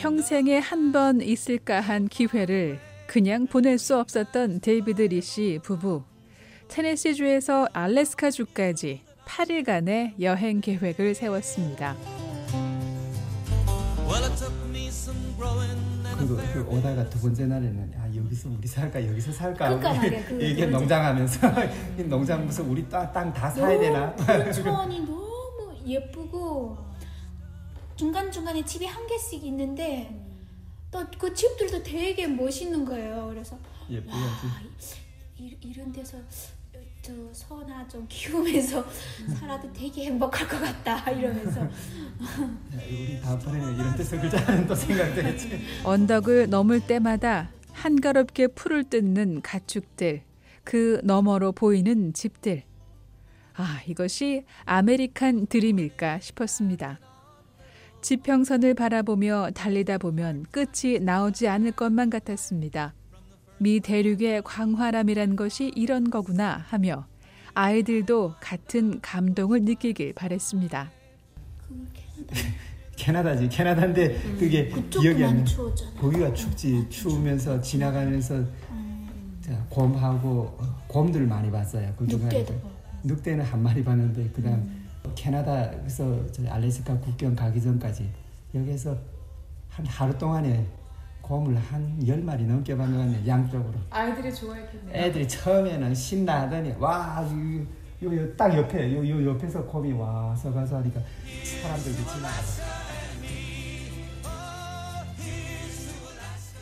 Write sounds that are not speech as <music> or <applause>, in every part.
평생에 한 번 있을까 한 기회를 그냥 보낼 수 없었던 데이비드 리씨 부부. 테네시주에서 알래스카 주까지 8일간의 여행 계획을 세웠습니다. 그리고 그 오다가 두 번째 날에는 아 여기서 우리 살까 여기서 살까 그러니까 <laughs> 이게. 농장하면서 이 <laughs> 농장 무슨 우리 땅다 사야 되나 그 너무 <laughs> 예쁘고 중간 중간에 집이 한 개씩 있는데 또 그 집들도 되게 멋있는 거예요. 그래서 예쁘지 와 이, 이런 데서 저 서나 좀 키우면서 <laughs> 살아도 되게 행복할 것 같다 이러면서 우리 다음번에는 이런 데서 그자는 또 생각되겠지 언덕을 넘을 때마다 한가롭게 풀을 뜯는 가축들, 그 너머로 보이는 집들. 아, 이것이 아메리칸 드림일까 싶었습니다. 지평선을 바라보며 달리다 보면 끝이 나오지 않을 것만 같았습니다. 미 대륙의 광활함이란 것이 이런 거구나 하며 아이들도 같은 감동을 느끼길 바랬습니다. 그 <laughs> 캐나다 캐나다지 캐나다인데 그게 그쪽 기억이 안 나. 거기가 춥지 추우면서 지나가면서 자, 곰하고 어, 곰들 많이 봤어요. 그 중간에 늑대는 한 마리 봤는데 그다음 캐나다에서 저 알래스카 국경 가기 전까지 여기서 한 하루 동안에 곰을 한 열 마리 넘게 같네 양쪽으로. 아이들이 좋아했겠네요. 애들이 처음에는 신나하더니 와, 요, 요, 요, 딱 옆에, 요, 요 옆에서 곰이 와서 가서 하니까 사람들도 지나가고.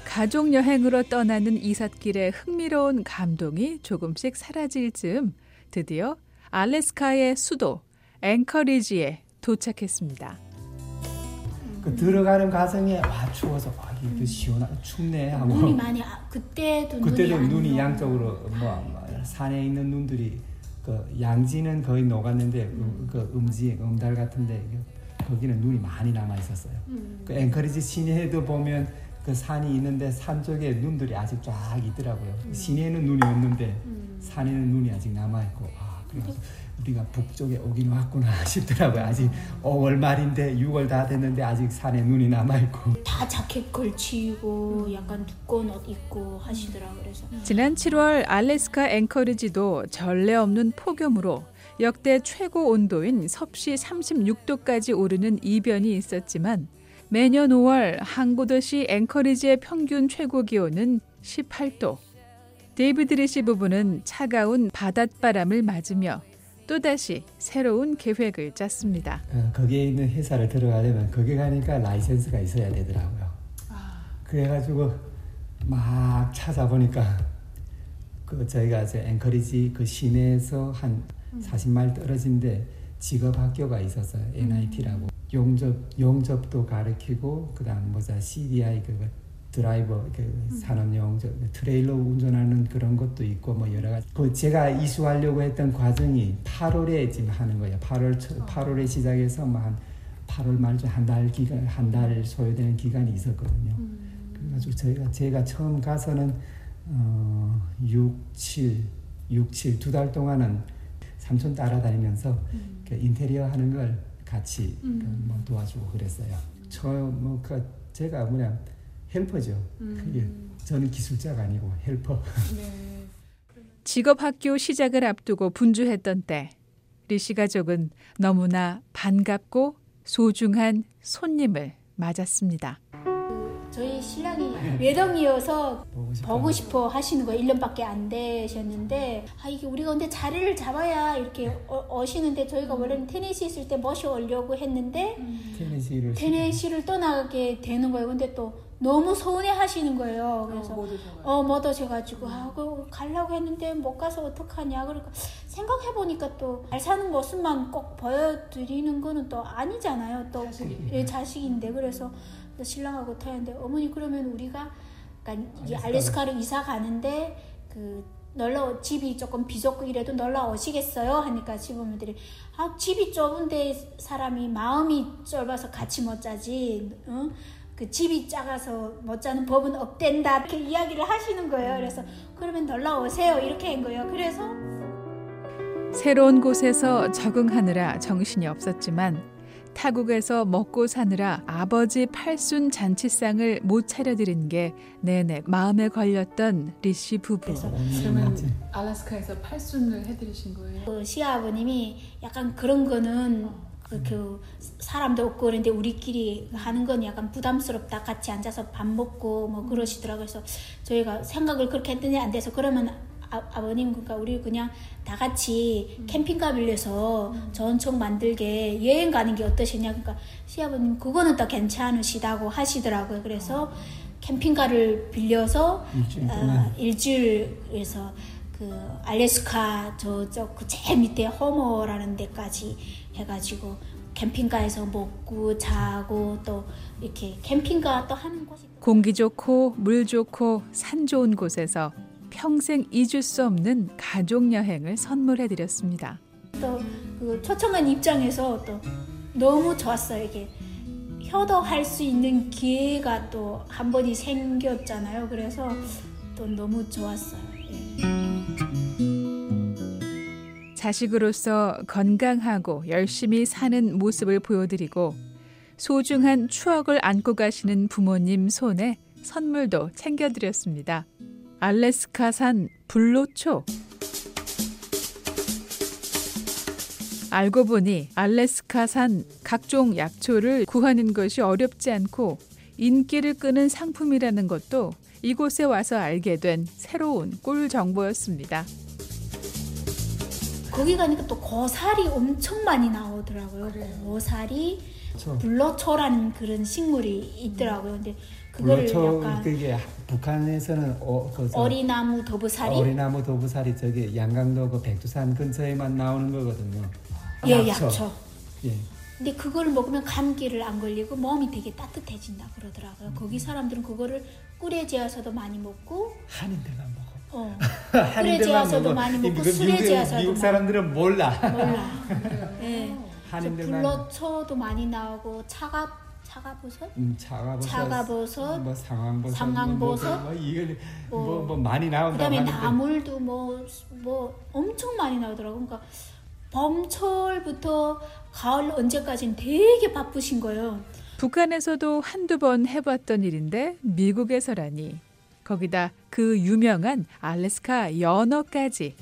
가족 여행으로 떠나는 이삿길의 흥미로운 감동이 조금씩 사라질 즈음 드디어 알래스카의 수도 앵커리지에 도착했습니다. 그 들어가는 과정에 와 추워서 아 이거 시원하 춥네 하고. 눈이 많이 아, 그때도 그때도 눈이, 눈이 안 양쪽으로 뭐, 뭐 산에 있는 눈들이 그 양지는 거의 녹았는데 음, 그 음지 음달 같은데 그 거기는 눈이 많이 남아 있었어요. 그 앵커리지 시내에도 보면 그 산이 있는데 산 쪽에 눈들이 아직 쫙 있더라고요. 시내에는 눈이 없는데 산에는 눈이 아직 남아 있고. 아 그래서 우리가 북쪽에 오긴 왔구나 <laughs> 싶더라고요. 아직 5월 말인데 6월 다 됐는데 아직 산에 눈이 남아 있고. 다 자켓 걸치고 약간 두꺼운 옷 입고 하시더라고 그래서 지난 7월 알래스카 앵커리지도 전례 없는 폭염으로 역대 최고 온도인 섭씨 36도까지 오르는 이변이 있었지만 매년 5월 항구도시 앵커리지의 평균 최고 기온은 18도. 데이비드 리 씨 부부는 차가운 바닷바람을 맞으며 또다시 새로운 계획을 짰습니다. 어, 거기에 있는 회사를 들어가려면 거기 가니까 라이센스가 있어야 되더라고요. 그래가지고 막 찾아보니까 그 저희가 이제 앵커리지 그 시내에서 한 40마일 떨어진데 직업 학교가 있었어요. NIT라고 용접 용접도 가르치고 그다음 뭐자 CDI 그 드라이버 그 산업용 저 트레일러 운전하는 그런 것도 있고 뭐 여러 가지 그 제가 이수하려고 했던 과정이 8월에 지금 하는 거예요. 8월 초, 8월에 시작해서 뭐한 8월 말쯤 한달 기간 한 달 소요되는 기간이 있었거든요. 그래가지고 저희가 제가 처음 가서는 어, 6, 7, 6, 7 두 달 동안은 삼촌 따라다니면서 그 인테리어 하는 걸 같이 그뭐 도와주고 그랬어요. 저뭐 그 제가 뭐냐 헬퍼죠. 그게 저는 기술자가 아니고 헬퍼. 직업학교 시작을 앞두고 분주했던 때 리씨 가족은 너무나 반갑고 소중한 손님을 맞았습니다. 저희 신랑이 외동이어서 보고 싶어. 보고 싶어 하시는 거예요. 1년밖에 안 되셨는데 아 이게 우리가 근데 자리를 잡아야 이렇게 어, 오시는데 저희가 원래는 테네시 있을 때 모셔오려고 했는데 테네시를 테네시를 떠나게 되는 거예요. 근데 또 너무 서운해 하시는 거예요. 그래서 어, 못 오셔가지고 아, 그 가려고 했는데 못 가서 어떡하냐. 그러니까 생각해 보니까 또 잘 사는 모습만 꼭 보여드리는 거는 또 아니잖아요. 또 예, 자식인데 그래서 신랑하고 타는데 어머니 그러면 우리가 그러니까 이 알래스카로 이사 가는데 그 놀러 집이 조금 비좁고 이래도 놀러 오시겠어요? 하니까 집어머니들이 아 집이 좁은데 사람이 마음이 좁아서 같이 못 자지 응? 그 집이 작아서 못 자는 법은 없댄다. 이렇게 이야기를 하시는 거예요. 그래서 그러면 놀러 오세요. 이렇게 한 거예요. 그래서 새로운 곳에서 적응하느라 정신이 없었지만 타국에서 먹고 사느라 아버지 팔순 잔치상을 못 차려드린 게 내내 마음에 걸렸던 리씨 부부. 그러면 알래스카에서 팔순을 해드리신 거예요? 그 시아버님이 약간 그런 거는 그, 그 사람도 없고 그런데 우리끼리 하는 건 약간 부담스럽다. 같이 앉아서 밥 먹고 뭐 그러시더라고요. 그래서 저희가 생각을 그렇게 했더니 안 돼서 그러면 아, 아버님 그러니까 우리 그냥 다 같이 캠핑카 빌려서 전총 만들게 여행 가는 게 어떠시냐. 그러니까 시아버님 그거는 또 괜찮으시다고 하시더라고요. 그래서 캠핑카를 빌려서 일주일 아, 동안? 일주일에서 그 알래스카 저쪽 그 제일 밑에 허머라는 데까지 해가지고 캠핑카에서 먹고 자고 또 이렇게 캠핑카 또 하는 곳이 공기 좋고 물 좋고 산 좋은 곳에서 평생 잊을 수 없는 가족 여행을 선물해 드렸습니다. 또 그 초청한 입장에서 또 너무 좋았어요 이게 효도할 수 있는 기회가 또 한 번이 생겼잖아요 그래서 또 너무 좋았어요 예. 자식으로서 건강하고 열심히 사는 모습을 보여드리고 소중한 추억을 안고 가시는 부모님 손에 선물도 챙겨드렸습니다. 알래스카산 불로초. 알고 보니 알래스카산 각종 약초를 구하는 것이 어렵지 않고 인기를 끄는 상품이라는 것도 이곳에 와서 알게 된 새로운 꿀 정보였습니다. 거기 가니까 또 고사리 엄청 많이 나오더라고요 고사리 저 불로초라는 그런 식물이 있더라고요 근데 그거를 약간 그게 북한에서는 어, 그 저- 어리나무 더부사리 어리나무 도부살이 저기 양강도 그 백두산 근처에만 나오는 거거든요. 예 약초 예. 근데 그걸 먹으면 감기를 안 걸리고 몸이 되게 따뜻해진다 그러더라고요. 음. 거기 사람들은 그거를 꿀에 재어서도 많이 먹고, 한인들만 먹 어. 어, 꿀에 재어서도 많이 먹고 그 술에 미국, 재어서도 미국 사람들은 몰라. 몰라. <laughs> 예. 그래서 한인들만 불로초도 많이 나오고 차가 차가버섯, 음, 차가버섯, 차가버섯, 뭐 상황버섯, 상황버섯, 뭐, 뭐, 뭐 이걸 뭐, 뭐, 뭐 많이 나온다고 그다음에 하는데 나물도 뭐뭐 엄청 많이 나오더라고. 그러니까 봄철부터 가을 언제까지는 되게 바쁘신 거예요. 북한에서도 한두 번 해봤던 일인데 미국에서라니. 거기다 그 유명한 알래스카 연어까지.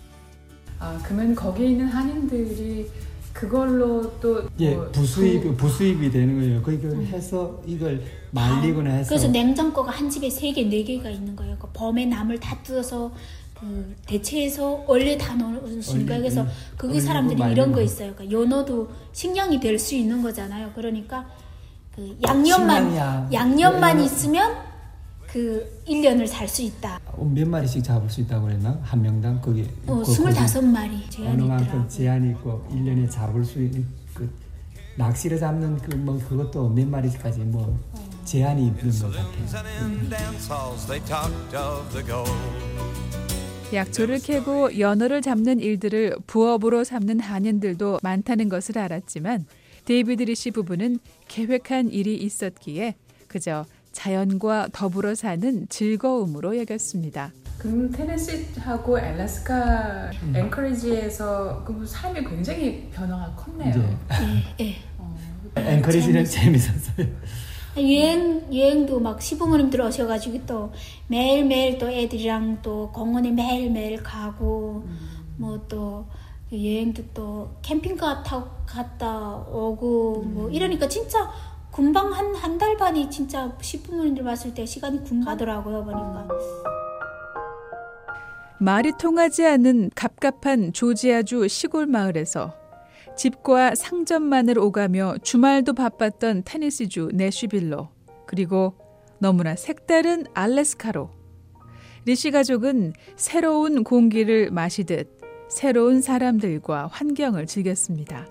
아 그러면 거기 있는 한인들이 그걸로 또 예, 뭐 부수입 그- 부수입이 되는 거예요. 그걸 해서 이걸 말리거나 해서 그래서 냉장고가 한 집에 세 개, 네 개가 있는 거예요. 그 범에 나물 다 뜯어서 그 대체해서 원래 다 넣으시는 거예요. 그래서 거기 얼리고 사람들이 이런. 거 있어요. 그러니까 연어도 식량이 될 수 있는 거잖아요. 그러니까 그 양념만 식량이야. 양념만 연어. 있으면 그 1년을 살 수 있다. 어, 몇 마리씩 잡을 수 있다고 그랬나? 한 명당 그게 어, 그- 25마리 제한이 어느 만큼 있더라고요. 제한이 있고 1년에 잡을 수 있는 그 낚시를 잡는 그 뭐 그것도 몇 마리까지 뭐 제한이 있는 것 같아요. 약초를 캐고 연어를 잡는 일들을 부업으로 삼는 한인들도 많다는 것을 알았지만 데이비드 리 씨 부부는 계획한 일이 있었기에 그저 자연과 더불어 사는 즐거움으로 여겼습니다. 그럼 테네시하고 알래스카 앵커리지에서 그 삶이 굉장히 변화가 컸네요. 이제 예, 예. 어, 앵커리지는 재밌었어요. 여행 여행도 막 시부모님들 오셔가지고 또 매일 매일 또 애들이랑 또 공원에 매일 매일 가고 뭐또 여행도 또 캠핑카 타고 갔다 오고 뭐 이러니까 진짜 금방 한 한 달 반이 진짜 시부모님들 봤을 때 시간이 금방 가더라고요 보니까. 말이 통하지 않는 갑갑한 조지아주 시골 마을에서 집과 상점만을 오가며 주말도 바빴던 테네시주 내슈빌로 그리고 너무나 색다른 알래스카로 리 씨 가족은 새로운 공기를 마시듯 새로운 사람들과 환경을 즐겼습니다.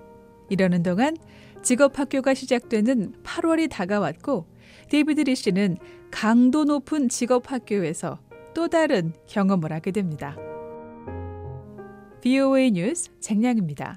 이러는 동안 직업 학교가 시작되는 8월이 다가왔고 데이비드 리 씨는 강도 높은 직업 학교에서 또 다른 경험을 하게 됩니다. VOA 뉴스 장양희입니다.